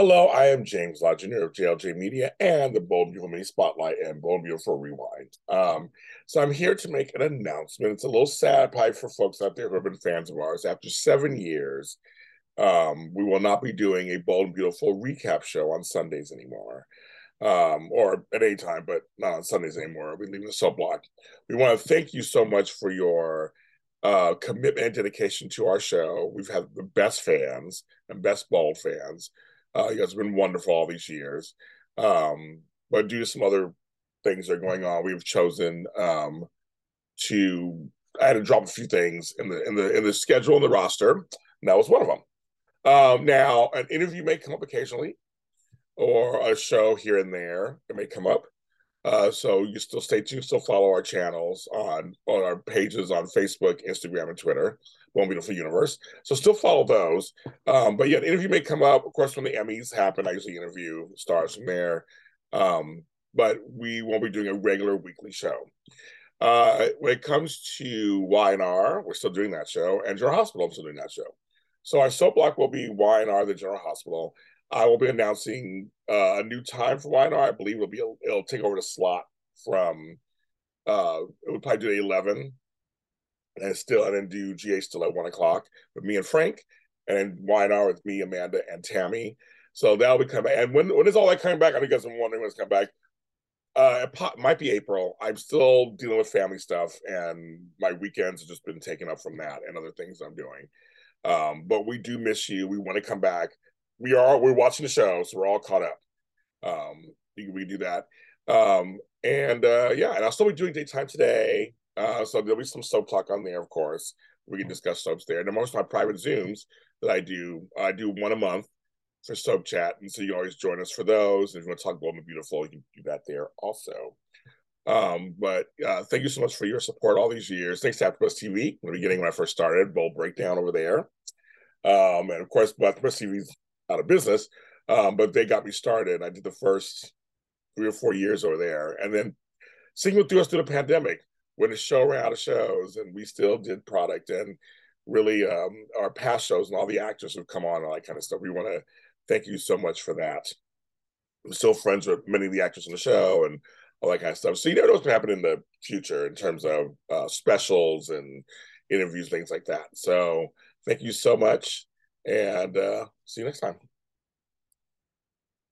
Hello, I am James Jr. of JLJ Media and the Bold and Beautiful Mini Spotlight and Bold and Beautiful Rewind. Um, so I'm here to make an announcement. It's a little sad probably for folks out there who have been fans of ours. After seven years, um, we will not be doing a Bold and Beautiful recap show on Sundays anymore. Um, or at any time, but not on Sundays anymore. We're leaving the sub block. We want to thank you so much for your uh, commitment and dedication to our show. We've had the best fans and best Bold fans. Uh, you guys have been wonderful all these years. Um, but due to some other things that are going on, we've chosen um, to. I had to drop a few things in the in the in the schedule and the roster. And that was one of them. Um, now, an interview may come up occasionally, or a show here and there that may come up. Uh, so you still stay tuned, still follow our channels on on our pages on Facebook, Instagram, and Twitter. One Beautiful Universe. So still follow those. Um, but yeah, an interview may come up. Of course, when the Emmys happen, I usually interview stars from there. Um, but we won't be doing a regular weekly show. Uh, when it comes to Y&R, we're still doing that show, and General Hospital, I'm still doing that show. So our soap block will be Y&R, the General Hospital. I will be announcing uh, a new time for Y&R. I believe it'll be it'll take over the slot from uh, it would probably do 11 and still and then do GH still at one o'clock with me and Frank, and Y&R with me, Amanda, and Tammy. So that'll be coming. And when when is all that coming back? I guess I'm wondering when it's coming back. Uh, it po- might be April. I'm still dealing with family stuff, and my weekends have just been taken up from that and other things I'm doing. Um, but we do miss you. We want to come back. We are. We're watching the show, so we're all caught up. Um, we, we do that. Um, and uh, yeah, and I'll still be doing daytime today. Uh, so there'll be some soap talk on there, of course. We can discuss soaps there. And most of my private Zooms that I do, I do one a month for soap chat. And so you always join us for those. And if you want to talk and Beautiful, you can do that there also. Um, but uh, thank you so much for your support all these years. Thanks to AfterBuzz TV in the beginning when I first started, Bold Breakdown over there. Um, and of course, AfterBuzz TV's out of business, um, but they got me started. I did the first three or four years over there. And then singing through us through the pandemic, when the show ran out of shows and we still did product and really um, our past shows and all the actors who've come on and all that kind of stuff. We want to thank you so much for that. I'm still friends with many of the actors on the show and all that kind of stuff. So you never know what's going to happen in the future in terms of uh, specials and interviews, things like that. So thank you so much and uh, see you next time.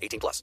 18 plus.